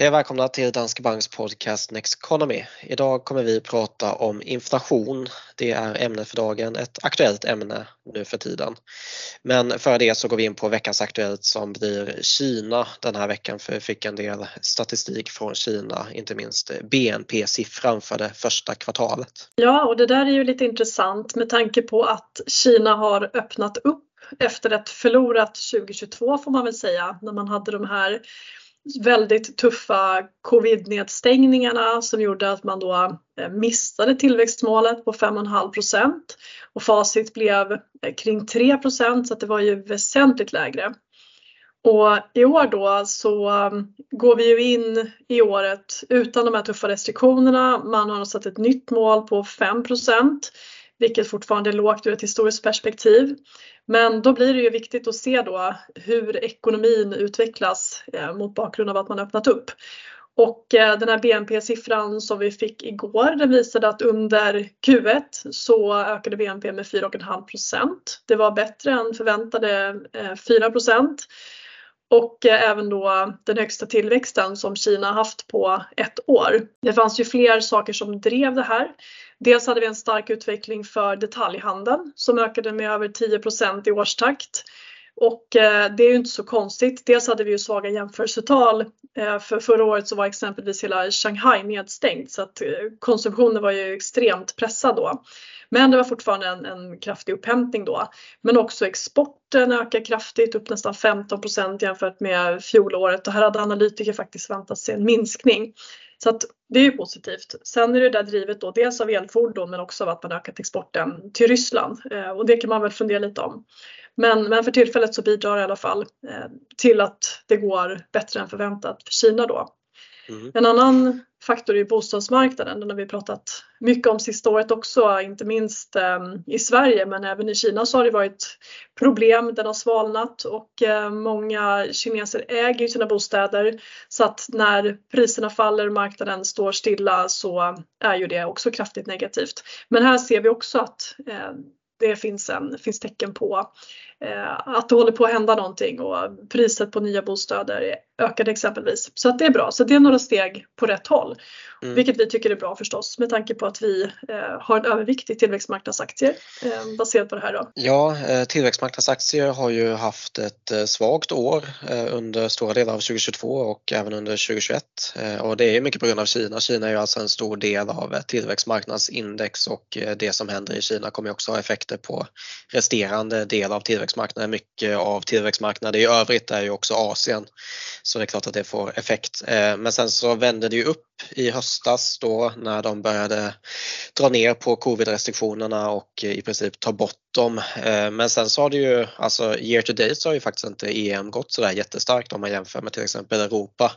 Hej och välkomna till Danske Banks podcast Next Economy. Idag kommer vi prata om inflation. Det är ämnet för dagen, ett aktuellt ämne nu för tiden. Men före det så går vi in på veckans Aktuellt som blir Kina den här veckan för vi fick en del statistik från Kina, inte minst BNP-siffran för det första kvartalet. Ja, och det där är ju lite intressant med tanke på att Kina har öppnat upp efter ett förlorat 2022 får man väl säga, när man hade de här väldigt tuffa covid-nedstängningarna som gjorde att man då eh, missade tillväxtmålet på 5,5 procent och facit blev eh, kring 3 procent så att det var ju väsentligt lägre. Och i år då så mm, går vi ju in i året utan de här tuffa restriktionerna. Man har satt ett nytt mål på 5 procent vilket fortfarande är lågt ur ett historiskt perspektiv. Men då blir det ju viktigt att se då hur ekonomin utvecklas eh, mot bakgrund av att man öppnat upp. Och eh, den här BNP-siffran som vi fick igår den visade att under Q1 så ökade BNP med 4,5 procent. Det var bättre än förväntade eh, 4 procent. Och eh, även då den högsta tillväxten som Kina haft på ett år. Det fanns ju fler saker som drev det här. Dels hade vi en stark utveckling för detaljhandeln som ökade med över 10% i årstakt. Och eh, det är ju inte så konstigt. Dels hade vi ju svaga jämförelsetal. Eh, för förra året så var exempelvis hela Shanghai nedstängt så att eh, konsumtionen var ju extremt pressad då. Men det var fortfarande en, en kraftig upphämtning då. Men också exporten ökar kraftigt, upp nästan 15% jämfört med fjolåret och här hade analytiker faktiskt väntat sig en minskning. Så att det är ju positivt. Sen är det där drivet då dels av elfordon men också av att man ökat exporten till Ryssland eh, och det kan man väl fundera lite om. Men, men för tillfället så bidrar det i alla fall eh, till att det går bättre än förväntat för Kina då. Mm. En annan faktor är bostadsmarknaden, den har vi pratat mycket om sista året också, inte minst ehm, i Sverige men även i Kina så har det varit problem, den har svalnat och ehm, många kineser äger sina bostäder så att när priserna faller och marknaden står stilla så är ju det också kraftigt negativt. Men här ser vi också att ehm, det finns, en, finns tecken på eh, att det håller på att hända någonting och priset på nya bostäder ökade exempelvis. Så att det är bra, så det är några steg på rätt håll. Mm. Vilket vi tycker är bra förstås med tanke på att vi eh, har en övervikt i tillväxtmarknadsaktier eh, baserat på det här. Då. Ja, eh, tillväxtmarknadsaktier har ju haft ett eh, svagt år eh, under stora delar av 2022 och även under 2021 och det är mycket på grund av Kina. Kina är ju alltså en stor del av tillväxtmarknadsindex och det som händer i Kina kommer också ha effekter på resterande del av tillväxtmarknaden. Mycket av tillväxtmarknaden i övrigt är ju också Asien så det är klart att det får effekt. Eh, men sen så vänder det ju upp i höstas då när de började dra ner på covid-restriktionerna och i princip ta bort dem. Eh, men sen så har det ju, alltså year to date så har ju faktiskt inte EM gått sådär jättestarkt om man jämför med till exempel Europa.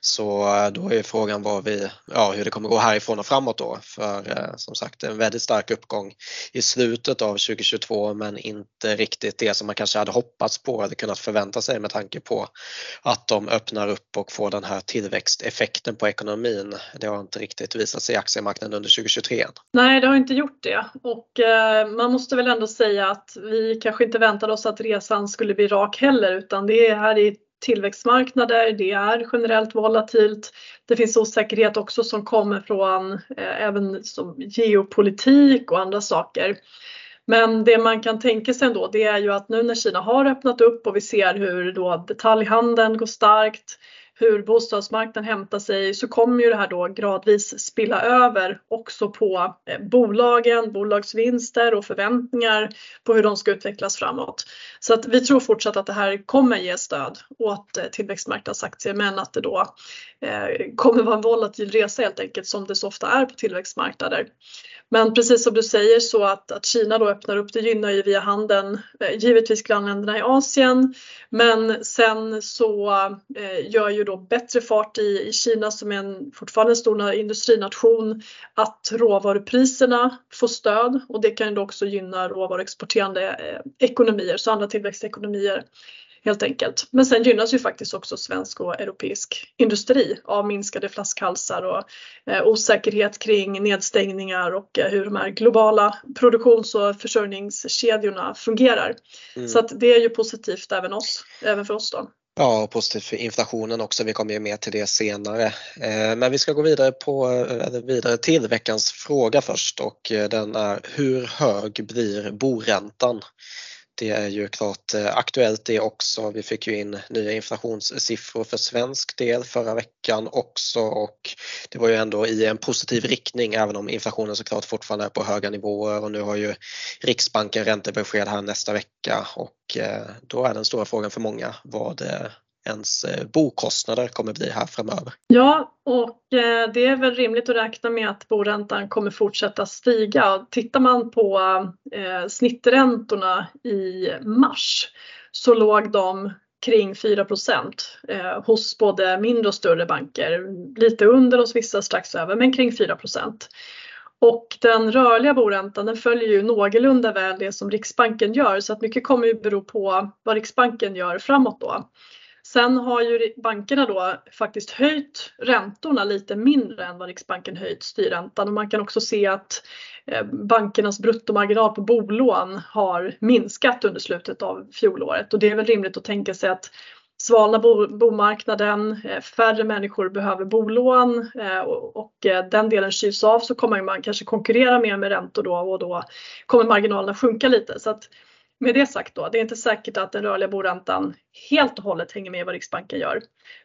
Så eh, då är ju frågan vad vi, ja, hur det kommer gå härifrån och framåt då. För eh, som sagt en väldigt stark uppgång i slutet av 2022 men inte riktigt det som man kanske hade hoppats på eller kunnat förvänta sig med tanke på att de öppnar upp och får den här tillväxteffekten på ekonomin. Det har inte riktigt visat sig i aktiemarknaden under 2023. Nej, det har inte gjort det och eh, man måste väl ändå säga att vi kanske inte väntade oss att resan skulle bli rak heller utan det är här i tillväxtmarknader, det är generellt volatilt. Det finns osäkerhet också som kommer från eh, även som geopolitik och andra saker. Men det man kan tänka sig ändå det är ju att nu när Kina har öppnat upp och vi ser hur då detaljhandeln går starkt, hur bostadsmarknaden hämtar sig så kommer ju det här då gradvis spilla över också på eh, bolagen, bolagsvinster och förväntningar på hur de ska utvecklas framåt. Så att vi tror fortsatt att det här kommer ge stöd åt eh, tillväxtmarknadsaktier men att det då eh, kommer vara en volatil resa helt enkelt som det så ofta är på tillväxtmarknader. Men precis som du säger så att, att Kina då öppnar upp det gynnar ju via handeln givetvis grannländerna i Asien men sen så gör ju då bättre fart i, i Kina som är en, fortfarande en stor industrination att råvarupriserna får stöd och det kan ju då också gynna råvaruexporterande eh, ekonomier så andra tillväxtekonomier helt enkelt. Men sen gynnas ju faktiskt också svensk och europeisk industri av minskade flaskhalsar och eh, osäkerhet kring nedstängningar och eh, hur de här globala produktions och försörjningskedjorna fungerar. Mm. Så att det är ju positivt även, oss, även för oss då. Ja, positivt för inflationen också. Vi kommer ju mer till det senare. Eh, men vi ska gå vidare, på, eh, vidare till veckans fråga först och eh, den är hur hög blir boräntan? Det är ju klart eh, aktuellt det också. Vi fick ju in nya inflationssiffror för svensk del förra veckan också och det var ju ändå i en positiv riktning även om inflationen såklart fortfarande är på höga nivåer och nu har ju Riksbanken räntebesked här nästa vecka och eh, då är den stora frågan för många vad eh, ens eh, bokostnader kommer bli här framöver. Ja, och eh, det är väl rimligt att räkna med att boräntan kommer fortsätta stiga. Tittar man på eh, snitträntorna i mars så låg de kring 4% hos både mindre och större banker. Lite under hos vissa, strax över, men kring 4% och den rörliga boräntan den följer ju någorlunda väl det som Riksbanken gör så att mycket kommer ju bero på vad Riksbanken gör framåt då. Sen har ju bankerna då faktiskt höjt räntorna lite mindre än vad Riksbanken höjt styrräntan och man kan också se att eh, bankernas bruttomarginal på bolån har minskat under slutet av fjolåret och det är väl rimligt att tänka sig att svalnar bomarknaden, eh, färre människor behöver bolån eh, och den delen kyls av så kommer man kanske konkurrera mer med räntor då och då kommer marginalerna sjunka lite. Så att med det sagt då, det är inte säkert att den rörliga boräntan helt och hållet hänger med vad Riksbanken gör.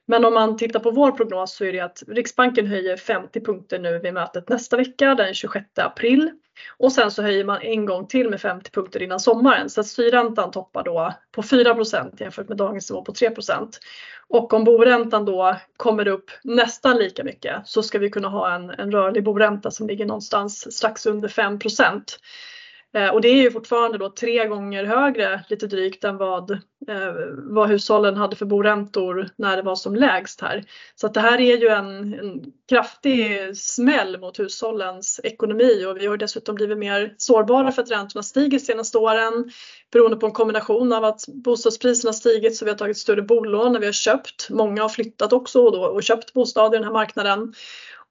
Men om man tittar på vår prognos så är det att Riksbanken höjer 50 punkter nu vid mötet nästa vecka den 26 april. Och sen så höjer man en gång till med 50 punkter innan sommaren så att styrräntan toppar då på 4% jämfört med dagens nivå på 3% Och om boräntan då kommer upp nästan lika mycket så ska vi kunna ha en, en rörlig boränta som ligger någonstans strax under 5 Eh, och det är ju fortfarande då tre gånger högre, lite drygt, än vad, eh, vad hushållen hade för boräntor när det var som lägst här. Så att det här är ju en, en kraftig smäll mot hushållens ekonomi och vi har dessutom blivit mer sårbara för att räntorna stiger senaste åren beroende på en kombination av att bostadspriserna stigit så vi har tagit större bolån när vi har köpt. Många har flyttat också och, då, och köpt bostad i den här marknaden.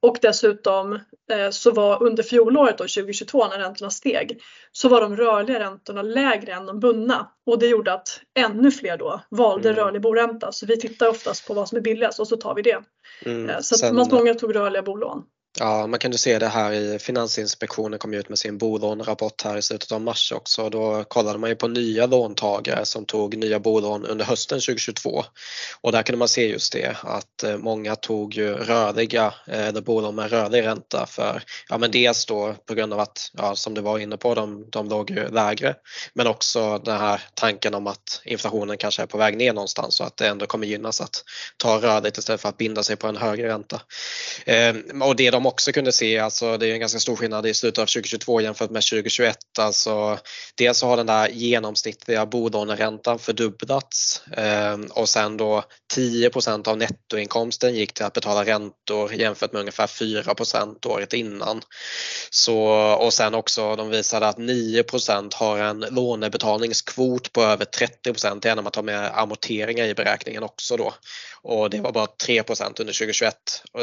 Och dessutom eh, så var under fjolåret då, 2022 när räntorna steg så var de rörliga räntorna lägre än de bundna och det gjorde att ännu fler då valde mm. rörlig boränta. Så vi tittar oftast på vad som är billigast och så tar vi det. Mm. Eh, så att många tog rörliga bolån. Ja, man kan ju se det här i Finansinspektionen kom ut med sin bolånrapport här i slutet av mars också. Då kollade man ju på nya låntagare som tog nya bolån under hösten 2022 och där kunde man se just det att eh, många tog ju rörliga, eh, eller bolån med rörlig ränta för ja men dels då på grund av att ja, som du var inne på de, de låg ju lägre men också den här tanken om att inflationen kanske är på väg ner någonstans och att det ändå kommer gynnas att ta rörligt istället för att binda sig på en högre ränta. Eh, och det de också kunde se, alltså det är en ganska stor skillnad i slutet av 2022 jämfört med 2021. Alltså, dels så har den där genomsnittliga bolåneräntan fördubblats eh, och sen då 10% av nettoinkomsten gick till att betala räntor jämfört med ungefär 4% året innan. Så, och sen också de visade att 9% har en lånebetalningskvot på över 30 det är när man tar med amorteringar i beräkningen också då. Och det var bara 3% under 2021.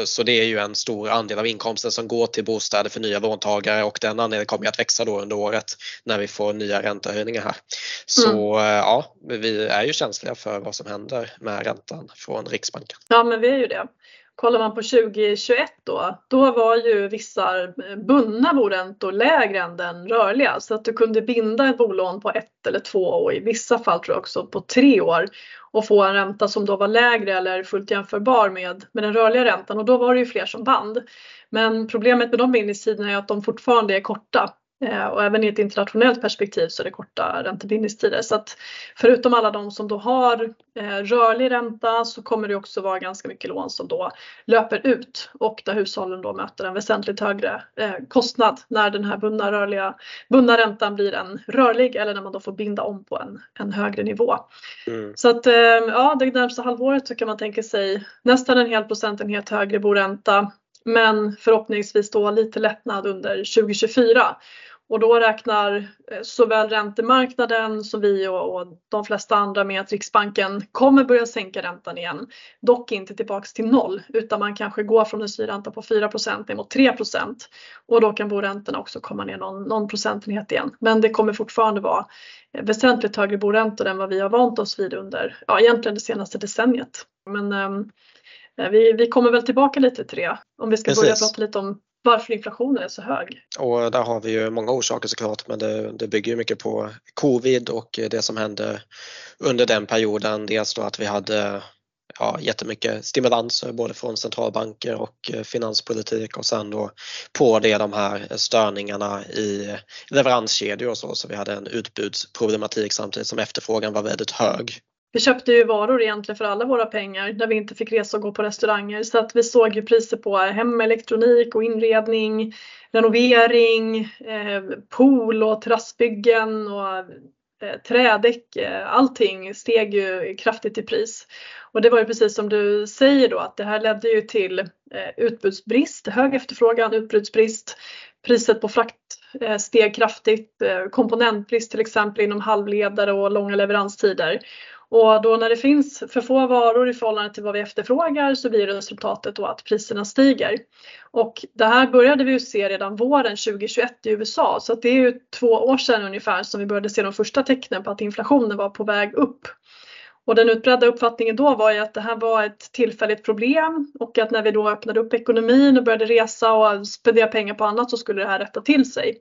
Så det är ju en stor andel av inkomsten som går till bostäder för nya låntagare och den andelen kommer att växa då under året när vi får nya räntehöjningar här. Så mm. ja, vi är ju känsliga för vad som händer med räntan från Riksbanken. Ja men vi är ju det. Kollar man på 2021 då, då var ju vissa bundna boräntor lägre än den rörliga. Så att du kunde binda ett bolån på ett eller två och i vissa fall tror jag också på tre år och få en ränta som då var lägre eller fullt jämförbar med, med den rörliga räntan. Och då var det ju fler som band. Men problemet med de bindningstiderna är att de fortfarande är korta och även i ett internationellt perspektiv så är det korta räntebindningstider. Så att förutom alla de som då har eh, rörlig ränta så kommer det också vara ganska mycket lån som då löper ut och där hushållen då möter en väsentligt högre eh, kostnad när den här bundna, rörliga, bundna räntan blir en rörlig eller när man då får binda om på en, en högre nivå. Mm. Så att ja, det närmsta halvåret så kan man tänka sig nästan en hel procentenhet högre boränta men förhoppningsvis då lite lättnad under 2024. Och då räknar eh, såväl räntemarknaden som vi och, och, de flesta andra med att Riksbanken kommer börja sänka räntan igen. Dock inte tillbaks till noll utan man kanske går från en styrränta på 4 ner mot 3% och då kan boräntorna också komma ner någon, någon procentenhet igen. Men det kommer fortfarande vara eh, väsentligt högre boräntor än vad vi har vant oss vid under, ja egentligen det senaste decenniet. Men um, vi, vi kommer väl tillbaka lite till det om vi ska Precis. börja prata lite om varför inflationen är så hög. Och där har vi ju många orsaker såklart men det, det bygger mycket på covid och det som hände under den perioden. Dels då att vi hade ja, jättemycket stimulanser både från centralbanker och finanspolitik och sen då på det de här störningarna i leveranskedjor och så, så vi hade en utbudsproblematik samtidigt som efterfrågan var väldigt hög. Vi köpte ju varor egentligen för alla våra pengar när vi inte fick resa och gå på restauranger så att vi såg ju priser på hemelektronik och inredning, renovering, eh, pool och terrassbyggen och eh, trädäck. Eh, allting steg ju kraftigt i pris. Och det var ju precis som du säger då att det här ledde ju till eh, utbudsbrist, hög efterfrågan, utbudsbrist. Priset på frakt eh, steg kraftigt, eh, komponentbrist till exempel inom halvledare och långa leveranstider. Och då när det finns för få varor i förhållande till vad vi efterfrågar så blir resultatet då att priserna stiger. Och det här började vi ju se redan våren 2021 i USA så det är ju två år sedan ungefär som vi började se de första tecknen på att inflationen var på väg upp. Och den utbredda uppfattningen då var ju att det här var ett tillfälligt problem och att när vi då öppnade upp ekonomin och började resa och spendera pengar på annat så skulle det här rätta till sig.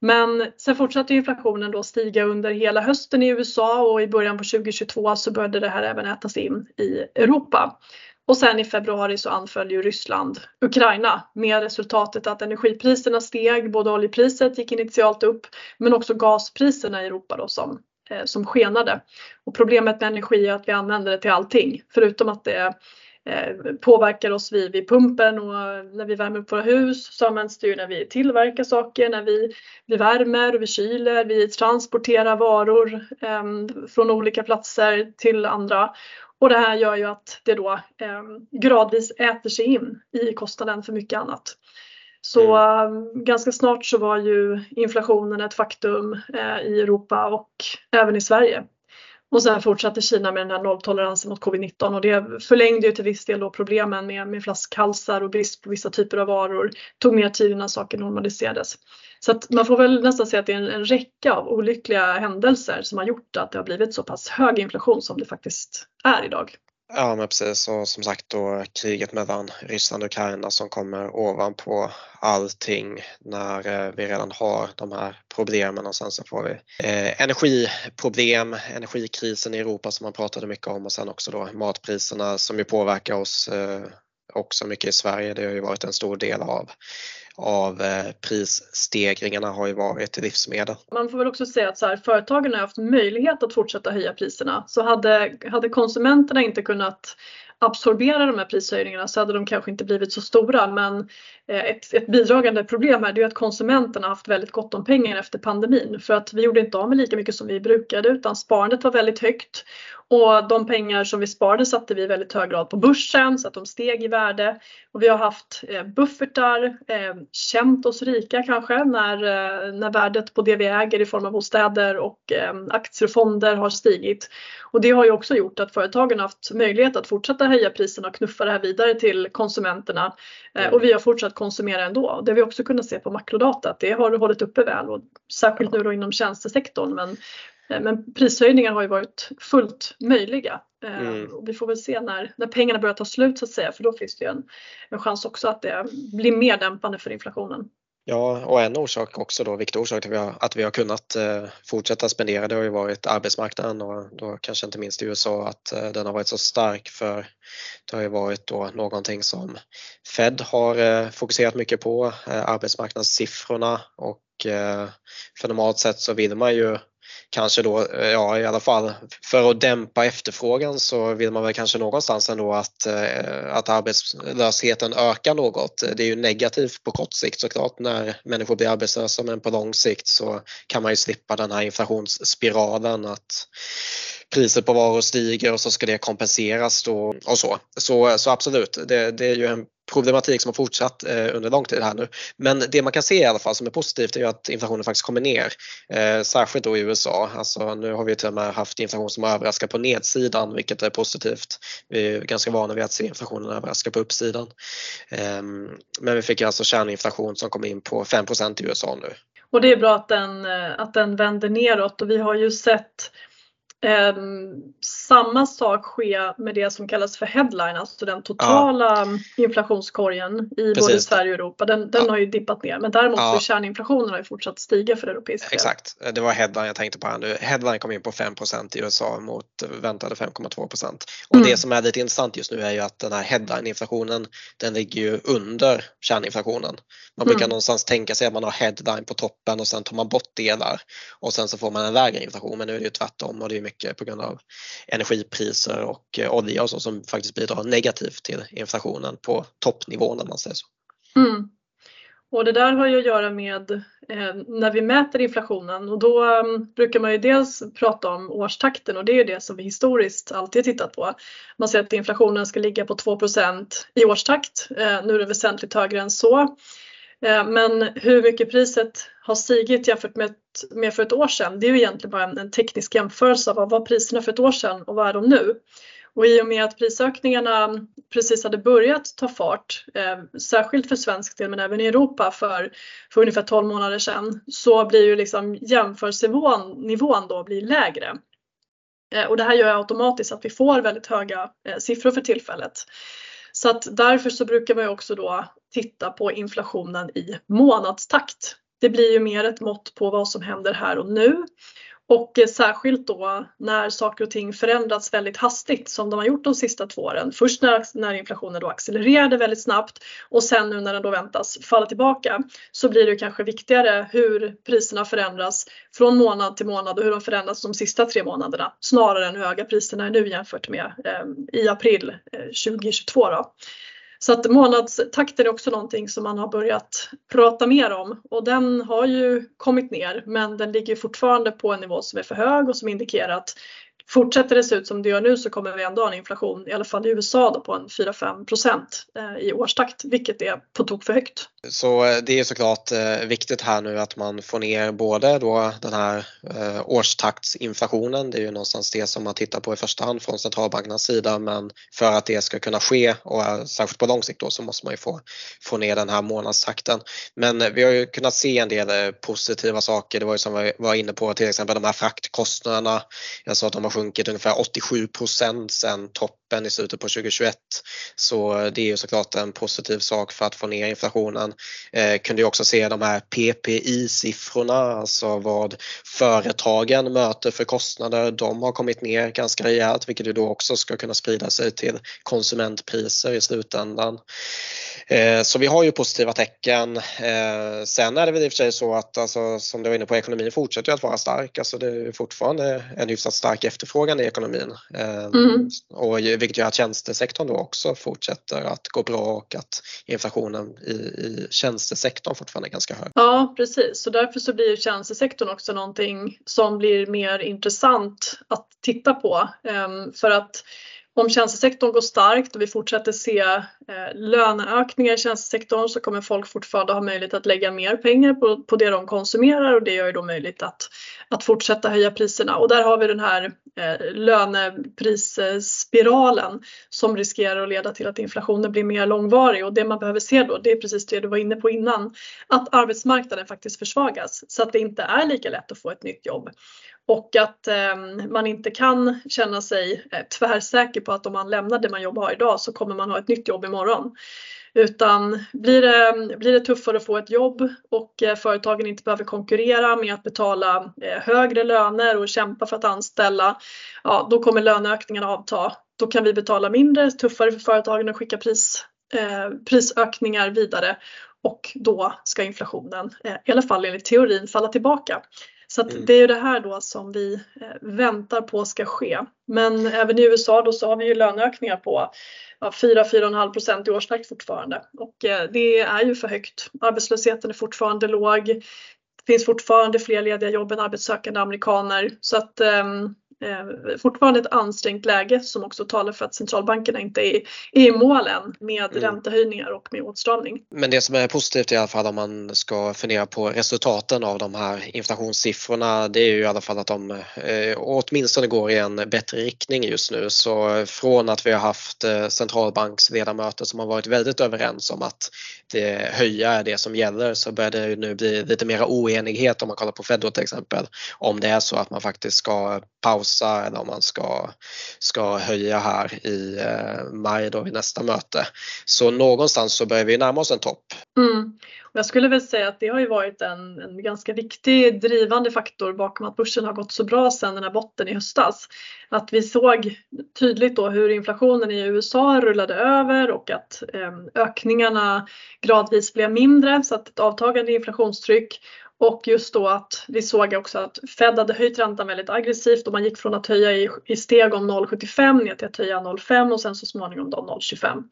Men sen fortsatte inflationen då stiga under hela hösten i USA och i början på 2022 så började det här även ätas in i Europa. Och sen i februari så anföll ju Ryssland Ukraina med resultatet att energipriserna steg, både oljepriset gick initialt upp men också gaspriserna i Europa då som, eh, som skenade. Och problemet med energi är att vi använder det till allting förutom att det påverkar oss vid, vid pumpen och när vi värmer upp våra hus så används det ju när vi tillverkar saker, när vi, vi värmer och vi kyler, vi transporterar varor eh, från olika platser till andra. Och det här gör ju att det då eh, gradvis äter sig in i kostnaden för mycket annat. Så mm. Eh, ganska snart så var ju inflationen ett faktum eh, i Europa och även i Sverige. Och sen fortsatte Kina med den här nolltoleransen mot covid-19 och det förlängde ju till viss del då problemen med, med flaskhalsar och brist på vissa typer av varor. tog mer tid innan saker normaliserades. Så att man får väl nästan säga att det är en, en räcka av olyckliga händelser som har gjort att det har blivit så pass hög inflation som det faktiskt är idag. Ja men precis. Och som sagt då kriget mellan Ryssland och Ukraina som kommer ovanpå allting när eh, vi redan har de här problemen. Och sen så får vi eh, energiproblem, energikrisen i Europa som man pratade mycket om. Och sen också då matpriserna som ju påverkar oss eh, också mycket i Sverige. Det har ju varit en stor del av av eh, prisstegringarna har ju varit livsmedel. Man får väl också säga att så här, företagen har haft möjlighet att fortsätta höja priserna. Så hade, hade konsumenterna inte kunnat absorbera de här prishöjningarna så hade de kanske inte blivit så stora. Men eh, ett, ett bidragande problem här är att konsumenterna har haft väldigt gott om pengar efter pandemin för att vi gjorde inte av med lika mycket som vi brukade utan sparandet var väldigt högt och de pengar som vi sparade satte vi i väldigt hög grad på börsen så att de steg i värde. Och vi har haft eh, buffertar, eh, känt oss rika kanske när, eh, när värdet på det vi äger i form av bostäder och aktier och fonder har stigit. Och det har ju också gjort att företagen har haft möjlighet att fortsätta höja priserna och knuffa det här vidare till konsumenterna. Mm. och vi har fortsatt konsumera ändå. Det har vi också kunnat se på makrodata att det har hållit uppe väl och särskilt nu då inom tjänstesektorn. Men men prishöjningar har ju varit fullt möjliga. Eh, mm. Och vi får väl se när, när pengarna börjar ta slut så att säga för då finns det ju en, en chans också att det blir mer dämpande för inflationen. Ja, och en orsak också då, viktig orsak till att vi har kunnat eh, fortsätta spendera det har ju varit arbetsmarknaden och då kanske inte minst i USA att den har varit så stark för det har ju varit då någonting som Fed har fokuserat mycket på, arbetsmarknadssiffrorna och för normalt sett så vill man ju kanske då, eh, ja i alla fall för att dämpa efterfrågan så vill man väl kanske någonstans ändå att, eh, att arbetslösheten ökar något. Det är ju negativt på kort sikt såklart när människor blir arbetslösa men på lång sikt så kan man ju slippa den här inflationsspiralen att priset på varor stiger och så ska det kompenseras då och så. Så, så absolut, det, det är ju en problematik som har fortsatt eh, under lång tid här nu. Men det man kan se i alla fall som är positivt är att inflationen faktiskt kommer ner. Eh, särskilt då i USA. Alltså, nu har vi till och med haft inflation som överraskar på nedsidan vilket är positivt. Vi är ganska vana vid att se inflationen överraska på uppsidan. Eh, men vi fick alltså kärninflation som kom in på 5% i USA nu. Och det är bra att den, eh, att den vänder neråt och vi har ju sett Eh, samma sak ske med det som kallas för headline, alltså den totala ja. inflationskorgen i Precis. både Sverige och Europa. Den, den ja. har ju dippat ner men däremot ja. kärninflationen har ju fortsatt stiga för europeiska. Exakt, det var headline jag tänkte på här nu. Headline kom in på 5% i USA mot väntade 5,2 Och mm. det som är lite intressant just nu är ju att den här headline-inflationen den ligger ju under kärninflationen. Man brukar mm. någonstans tänka sig att man har headline på toppen och sen tar man bort delar och sen så får man en lägre inflation men nu är det ju tvärtom och det är mycket på grund av energipriser och eh, olja och så som faktiskt bidrar negativt till inflationen på toppnivån om man säger så. Mm. Och det där har ju att göra med eh, när vi mäter inflationen och då um, brukar man ju dels prata om årstakten och det är ju det som vi historiskt alltid tittat på. Man säger att inflationen ska ligga på 2% i årstakt. Eh, nu är det väsentligt högre än så. Eh, men hur mycket priset har stigit jämfört med, med för ett år sedan, det är ju egentligen bara en, en teknisk jämförelse av vad var priserna för ett år sedan och vad är de nu? Och i och med att prisökningarna precis hade börjat ta fart, eh, särskilt för svensk del men även i Europa för, för ungefär 12 månader sedan, så blir ju liksom jämförelsenivån nivån då blir lägre. Eh, och det här gör automatiskt att vi får väldigt höga eh, siffror för tillfället. Så att därför så brukar man ju också då titta på inflationen i månadstakt. Det blir ju mer ett mått på vad som händer här och nu och eh, särskilt då när saker och ting förändrats väldigt hastigt som de har gjort de sista två åren. Först när, när inflationen då accelererade väldigt snabbt och sen nu när den då väntas falla tillbaka så blir det kanske viktigare hur priserna förändras från månad till månad och hur de förändras de sista tre månaderna snarare än hur höga priserna är nu jämfört med eh, i april eh, 2022. Då. Så att månadstakten är också någonting som man har börjat prata mer om. Och den har ju kommit ner men den ligger fortfarande på en nivå som är för hög och som indikerar att Fortsätter det se ut som det gör nu så kommer vi ändå ha en inflation, i alla fall i USA, då, på en 4-5 procent eh, i årstakt, vilket är på tok för högt. Så eh, det är såklart eh, viktigt här nu att man får ner både då den här årstaktsinflationen, det är ju någonstans det som man tittar på i första hand från centralbankernas sida, men för att det ska kunna ske och särskilt på lång sikt då så måste man ju få, få ner den här månadstakten. Men vi har ju kunnat se en del positiva saker, det var ju som vi var inne på till exempel de här fraktkostnaderna. Jag sa att de har sjunkit ungefär 87 procent sedan toppen i slutet på 2021. Så det är ju såklart en positiv sak för att få ner inflationen. Eh, kunde ju också se de här PPI-siffrorna, alltså vad företagen möter för kostnader. De har kommit ner ganska rejält vilket ju då också ska kunna sprida sig till konsumentpriser i slutändan. Eh, så vi har ju positiva tecken. Eh, sen är det väl i och för sig så att alltså, som du var inne på, ekonomin fortsätter att vara stark. Alltså det är fortfarande en hyfsat stark efterfrågan i ekonomin. Mm. Och vilket gör att tjänstesektorn då också fortsätter att gå bra och att inflationen i, i tjänstesektorn fortfarande är ganska hög. Ja precis, så därför så blir tjänstesektorn också någonting som blir mer intressant att titta på. För att om tjänstesektorn går starkt och vi fortsätter se eh, löneökningar i tjänstesektorn så kommer folk fortfarande ha möjlighet att lägga mer pengar på, på det de konsumerar och det gör ju då möjligt att, att fortsätta höja priserna. Och där har vi den här eh, löneprisspiralen som riskerar att leda till att inflationen blir mer långvarig och det man behöver se då det är precis det du var inne på innan. Att arbetsmarknaden faktiskt försvagas så att det inte är lika lätt att få ett nytt jobb och att eh, man inte kan känna sig eh, tvärsäker på att om man lämnar det man jobbar idag så kommer man ha ett nytt jobb imorgon. Utan blir det, blir det tuffare att få ett jobb och eh, företagen inte behöver konkurrera med att betala eh, högre löner och kämpa för att anställa, ja då kommer löneökningarna avta. Då kan vi betala mindre, tuffare för företagen att skicka pris, eh, prisökningar vidare och då ska inflationen, eh, i alla fall enligt teorin, falla tillbaka. Så mm. det är ju det här då som vi eh, väntar på ska ske. Men även i USA då så har vi ju löneökningar på ja, 4-4,5 procent i årstakt fortfarande och eh, det är ju för högt. Arbetslösheten är fortfarande låg. Det finns fortfarande fler lediga jobb än arbetssökande amerikaner så att ehm, eh, fortfarande ett ansträngt läge som också talar för att centralbankerna inte är, är i mål än med mm. räntehöjningar och med åtstramning. Men det som är positivt i alla fall om man ska fundera på resultaten av de här inflationssiffrorna det är ju i alla fall att de eh, åtminstone går i en bättre riktning just nu. Så från att vi har haft eh, centralbanksledamöter som har varit väldigt överens om att det, höja är det som gäller så börjar det nu bli lite mera oenighet om man kollar på Fed till exempel om det är så att man faktiskt ska pausa eller om man ska, ska höja här i eh, maj då vid nästa möte. Så någonstans så börjar vi närma oss en topp. Mm. Och jag skulle väl säga att det har ju varit en, en ganska viktig drivande faktor bakom att börsen har gått så bra sedan den här botten i höstas. Att vi såg tydligt då hur inflationen i USA rullade över och att eh, ökningarna gradvis blev mindre så att ett avtagande inflationstryck och just då att vi såg också att Fed hade höjt räntan väldigt aggressivt och man gick från att höja i, i steg om 0,75 ner till att höja 0,5 och sen så småningom då 0,25.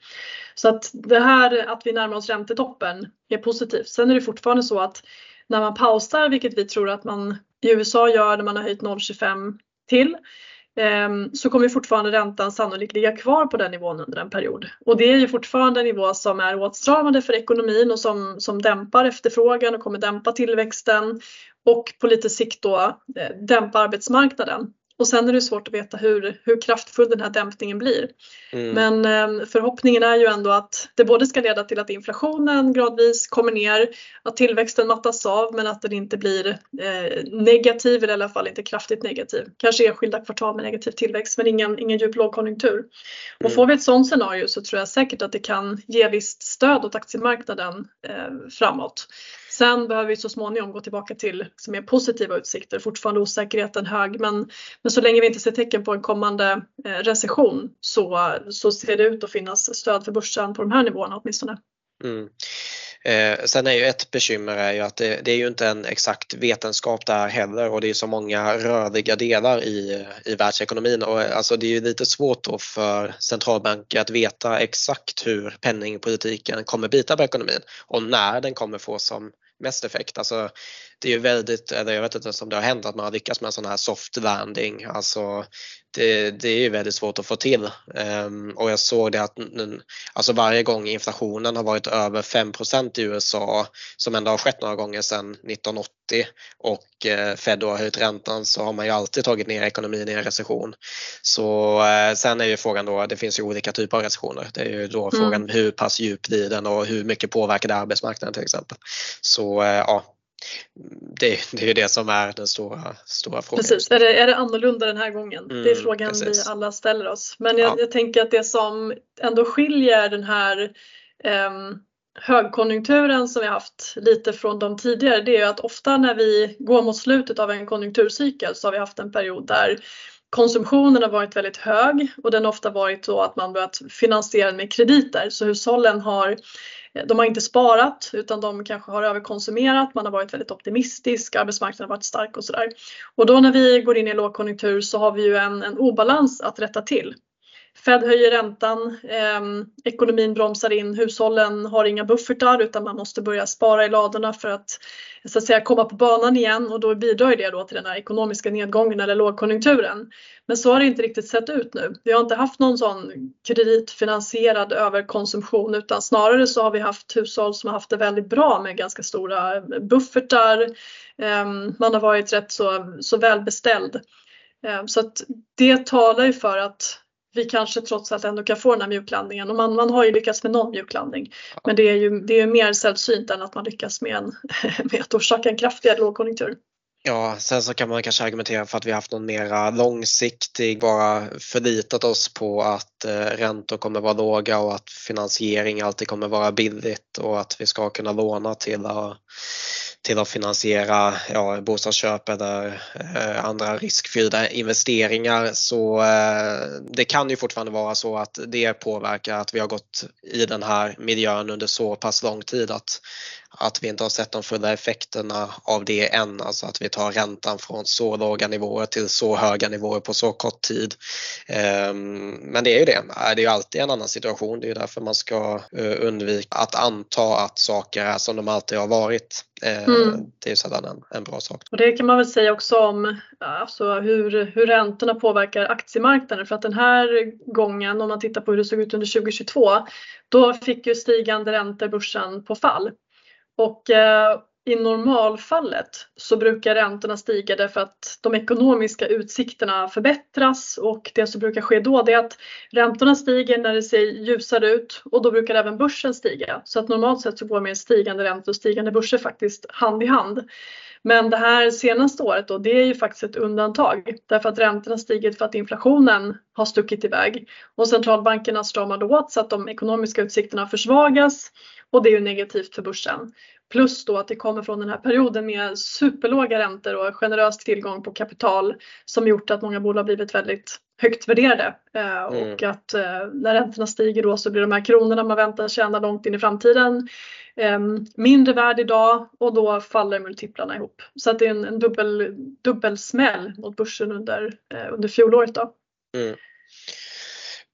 Så att det här att vi närmar oss räntetoppen är positivt. Sen är det fortfarande så att när man pausar, vilket vi tror att man i USA gör när man har höjt 0,25 till, Ehm, så kommer fortfarande räntan sannolikt ligga kvar på den nivån under en period. Och det är ju fortfarande en nivå som är åtstramande för ekonomin och som, som dämpar efterfrågan och kommer dämpa tillväxten och på lite sikt då eh, dämpa arbetsmarknaden. Och sen är det svårt att veta hur, hur kraftfull den här dämpningen blir. Mm. Men eh, förhoppningen är ju ändå att det både ska leda till att inflationen gradvis kommer ner, att tillväxten mattas av men att den inte blir eh, negativ eller i alla fall inte kraftigt negativ. Kanske enskilda kvartal med negativ tillväxt men ingen, ingen djup lågkonjunktur. Mm. Och får vi ett sådant scenario så tror jag säkert att det kan ge visst stöd åt aktiemarknaden eh, framåt. Sen behöver vi så småningom gå tillbaka till liksom mer positiva utsikter. Fortfarande osäkerheten hög men, men så länge vi inte ser tecken på en kommande eh, recession så, så ser det ut att finnas stöd för börsen på de här nivåerna åtminstone. Mm. Eh, sen är ju ett bekymmer är ju att det, det, är ju inte en exakt vetenskap där heller och det är så många rörliga delar i, i världsekonomin och eh, alltså det är ju lite svårt då för centralbanker att veta exakt hur penningpolitiken kommer bita på ekonomin och när den kommer få som mest effekt. Alltså, det är ju väldigt, eller jag vet inte ens om det har hänt att man har lyckats med en sån här soft landing. Alltså, det, det är ju väldigt svårt att få till. Um, och jag såg det att alltså varje gång inflationen har varit över 5% i USA, som ändå har skett några gånger sedan 1980 och uh, Fed har höjt räntan så har man ju alltid tagit ner ekonomin i en recession. Så uh, sen är ju frågan då, det finns ju olika typer av recessioner. Det är ju då mm. frågan hur pass djup blir den och hur mycket påverkar det arbetsmarknaden till exempel. Så uh, ja, det, det är ju det som är den stora, stora frågan. Precis, är det, är det annorlunda den här gången? Mm, det är frågan precis. vi alla ställer oss. Men jag, ja. jag, tänker att det som ändå skiljer den här eh, högkonjunkturen som vi haft lite från de tidigare det är att ofta när vi går mot slutet av en konjunkturcykel så har vi haft en period där konsumtionen har varit väldigt hög och den har ofta varit så att man börjat finansiera med krediter så hushållen har de har inte sparat utan de kanske har överkonsumerat, man har varit väldigt optimistisk, arbetsmarknaden har varit stark och sådär. Och då när vi går in i lågkonjunktur så har vi ju en, en obalans att rätta till. Fed höjer räntan, eh, ekonomin bromsar in, hushållen har inga buffertar utan man måste börja spara i ladorna för att, så att säga, komma på banan igen och då bidrar det då till den här ekonomiska nedgången eller lågkonjunkturen. Men så har det inte riktigt sett ut nu. Vi har inte haft någon sån kreditfinansierad överkonsumtion utan snarare så har vi haft hushåll som har haft det väldigt bra med ganska stora buffertar. Eh, man har varit rätt så, så välbeställd. Eh, så att det talar ju för att vi kanske trots allt ändå kan få den här mjuklandningen. Och man, man har ju lyckats med någon mjuklandning. Men det är ju det är mer sällsynt än att man lyckas med, en, med att orsaka en kraftigare lågkonjunktur. Ja, sen så kan man kanske argumentera för att vi haft någon mera långsiktig, bara förlitat oss på att eh, räntor kommer vara låga och att finansiering alltid kommer vara billigt och att vi ska kunna låna till att till att finansiera ja, bostadsköp eller eh, andra riskfyllda investeringar. Så eh, det kan ju fortfarande vara så att det påverkar att vi har gått i den här miljön under så pass lång tid att, att vi inte har sett de fulla effekterna av det än, alltså att vi tar räntan från så låga nivåer till så höga nivåer på så kort tid. Ehm, men det är ju det, det är alltid en annan situation, det är därför man ska eh, undvika att anta att saker är som de alltid har varit. Ehm, mm. Det är sällan en, en bra sak. Och det kan man väl säga också om alltså hur, hur räntorna påverkar aktiemarknaden för att den här gången om man tittar på hur det såg ut under 2022 då fick ju stigande räntor börsen på fall. Och eh, i normalfallet så brukar räntorna stiga därför att de ekonomiska utsikterna förbättras och det som brukar ske då är att räntorna stiger när det ser ljusare ut och då brukar även börsen stiga. Så att normalt sett så går med stigande räntor och stigande börser faktiskt hand i hand. Men det här senaste året då, det är ju faktiskt ett undantag därför att räntorna stigit för att inflationen har stuckit iväg och centralbankerna stramar då åt så att de ekonomiska utsikterna försvagas och det är ju negativt för börsen. Plus då att det kommer från den här perioden med superlåga räntor och generös tillgång på kapital som gjort att många bolag blivit väldigt högt värderade. Eh, mm. Och att eh, när räntorna stiger då så blir de här kronorna man väntar tjäna långt in i framtiden eh, mindre värd idag och då faller multiplarna ihop. Så att det är en, en dubbel, dubbelsmäll mot börsen under, under fjolåret. Då. Mm.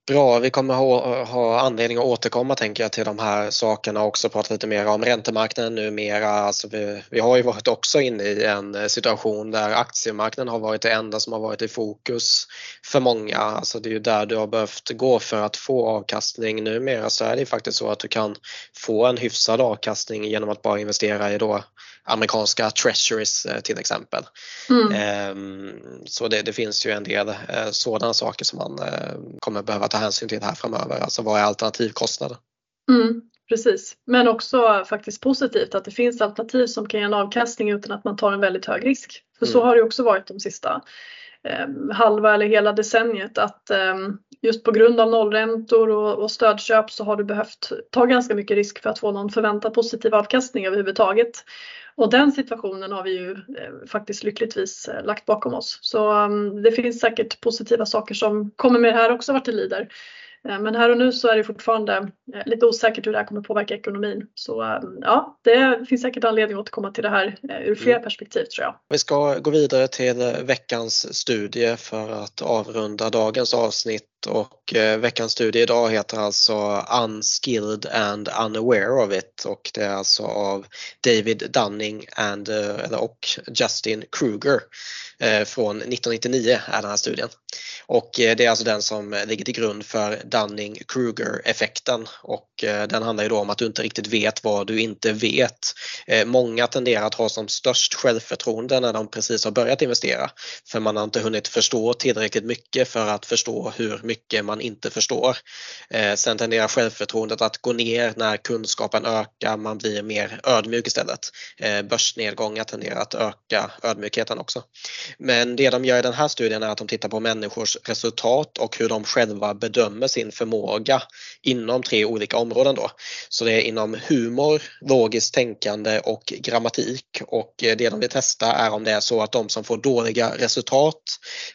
Bra, vi kommer ha, ha, anledning att återkomma tänker jag till de här sakerna och också prata lite mer om räntemarknaden numera. Alltså vi, vi har ju varit också inne i en eh, situation där aktiemarknaden har varit det enda som har varit i fokus för många. Alltså det är ju där du har behövt gå för att få avkastning. Numera så är det faktiskt så att du kan få en hyfsad avkastning genom att bara investera i då amerikanska treasuries eh, till exempel. Mm. Ehm, så det, det, finns ju en del eh, sådana saker som man eh, kommer behöva ta hänsyn till här framöver. Alltså vad är alternativkostnaden? Mm, precis, men också faktiskt positivt att det finns alternativ som kan ge en avkastning utan att man tar en väldigt hög risk. För mm. så har det också varit de sista Eh, halva eller hela decenniet att eh, just på grund av nollräntor och, och stödköp så har du behövt ta ganska mycket risk för att få någon förväntad positiv avkastning överhuvudtaget. Och den situationen har vi ju eh, faktiskt lyckligtvis eh, lagt bakom oss. Så um, det finns säkert positiva saker som kommer med det här också vart det lider. Eh, men här och nu så är det fortfarande lite osäkert hur det här kommer påverka ekonomin. Så um, ja, det finns säkert anledning att återkomma till det här ur flera mm. perspektiv tror jag. Vi ska gå vidare till veckans studie för att avrunda dagens avsnitt och eh, veckans studie idag heter alltså Unskilled and Unaware of it och det är alltså av David Dunning and, eh, och Justin Kruger eh, från 1999 är den här studien. Och eh, det är alltså den som ligger till grund för Dunning-Kruger-effekten och eh, den handlar ju då om att du inte riktigt vet vad du inte vet. Eh, många tenderar att ha som störst självförtroende när de precis har börjat investera för man har inte hunnit förstå tillräckligt mycket för att förstå hur mycket mycket man inte förstår. Eh, sen tenderar självförtroendet att gå ner när kunskapen ökar, man blir mer ödmjuk istället. Eh, börsnedgångar tenderar att öka ödmjukheten också. Men det de gör i den här studien är att de tittar på människors resultat och hur de själva bedömer sin förmåga inom tre olika områden då. Så det är inom humor, logiskt tänkande och grammatik och eh, det de vill testa är om det är så att de som får dåliga resultat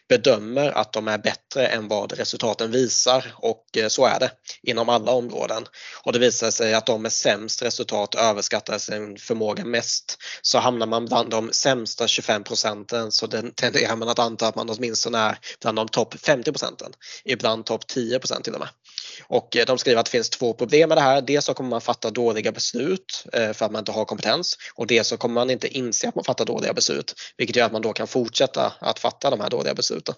bedömer att de är bättre än vad resultatet resultaten visar och eh, så är det inom alla områden. Och det visar sig att de med sämst resultat överskattar sin förmåga mest. Så hamnar man bland de sämsta 25 procenten så tenderar man att anta att man åtminstone är bland de topp 50 procenten. Ibland topp 10 procent till och med. Och eh, de skriver att det finns två problem med det här. Dels så kommer man fatta dåliga beslut eh, för att man inte har kompetens och dels så kommer man inte inse att man fattar dåliga beslut vilket gör att man då kan fortsätta att fatta de här dåliga besluten.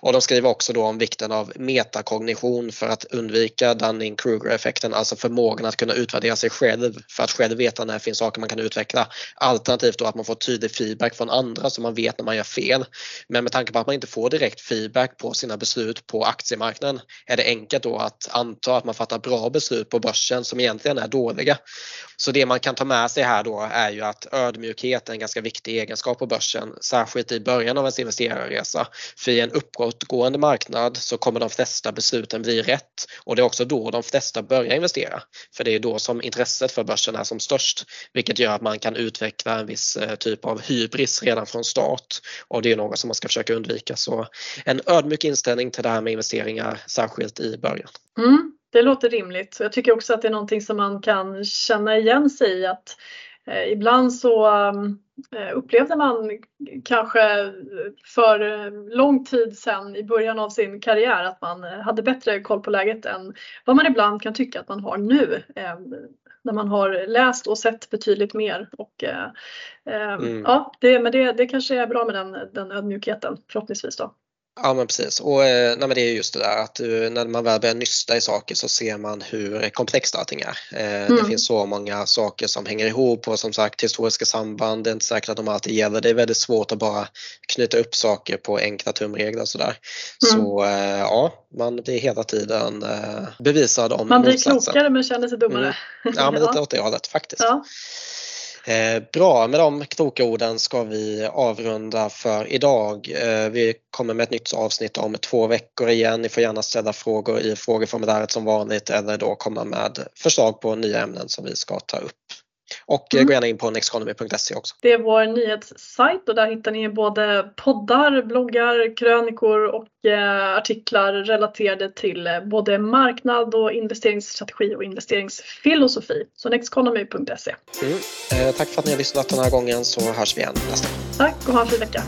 Och de skriver också då om vikten av metakognition för att undvika Dunning-Kruger-effekten, alltså förmågan att kunna utvärdera sig själv för att själv veta när det finns saker man kan utveckla. Alternativt då att man får tydlig feedback från andra så man vet när man gör fel. Men med tanke på att man inte får direkt feedback på sina beslut på aktiemarknaden är det enkelt då att anta att man fattar bra beslut på börsen som egentligen är dåliga. Så det man kan ta med sig här då är ju att ödmjukhet är en ganska viktig egenskap på börsen, särskilt i början av ens investerarresa. För i en uppåtgående marknad så kommer de flesta besluten bli rätt och det är också då de flesta börjar investera. För det är då som intresset för börsen är som störst, vilket gör att man kan utveckla en viss eh, typ av hybris redan från start och det är något som man ska försöka undvika. Så en ödmjuk inställning till det här med investeringar, särskilt i början. Mm. Det låter rimligt. Jag tycker också att det är någonting som man kan känna igen sig i att Eh, ibland så eh, upplevde man kanske för lång tid sedan i början av sin karriär att man hade bättre koll på läget än vad man ibland kan tycka att man har nu. När man har läst och sett betydligt mer. Och, mm. ja, det, men det, det kanske är bra med den, den ödmjukheten förhoppningsvis. Då. Ja men precis och eh, nej, men det är just det där att du, när man väl börjar nysta i saker så ser man hur komplext allting är. Eh, mm. Det finns så många saker som hänger ihop och som sagt historiska samband, det är inte säkert att de alltid gäller. Det är väldigt svårt att bara knyta upp saker på enkla tumregler sådär. Mm. Så eh, ja, man blir hela tiden eh, bevisad om Man blir motsatsen. klokare men känner sig dummare. Mm. Ja men lite åt det hållet faktiskt. Ja. Eh, bra, med de kloka orden ska vi avrunda för idag. Eh, vi kommer med ett nytt avsnitt om två veckor igen. Ni får gärna ställa frågor i frågeformuläret som vanligt eller då komma med förslag på nya ämnen som vi ska ta upp. Och mm. gå gärna in på nexteconomy.se också. Det är vår nyhetssajt och där hittar ni både poddar, bloggar, krönikor och eh, artiklar relaterade till eh, både marknad och investeringsstrategi och investeringsfilosofi. Så nexteconomy.se. Mm. Eh, tack för att ni har lyssnat den här gången så hörs vi igen nästa gång. Tack och ha en fin vecka.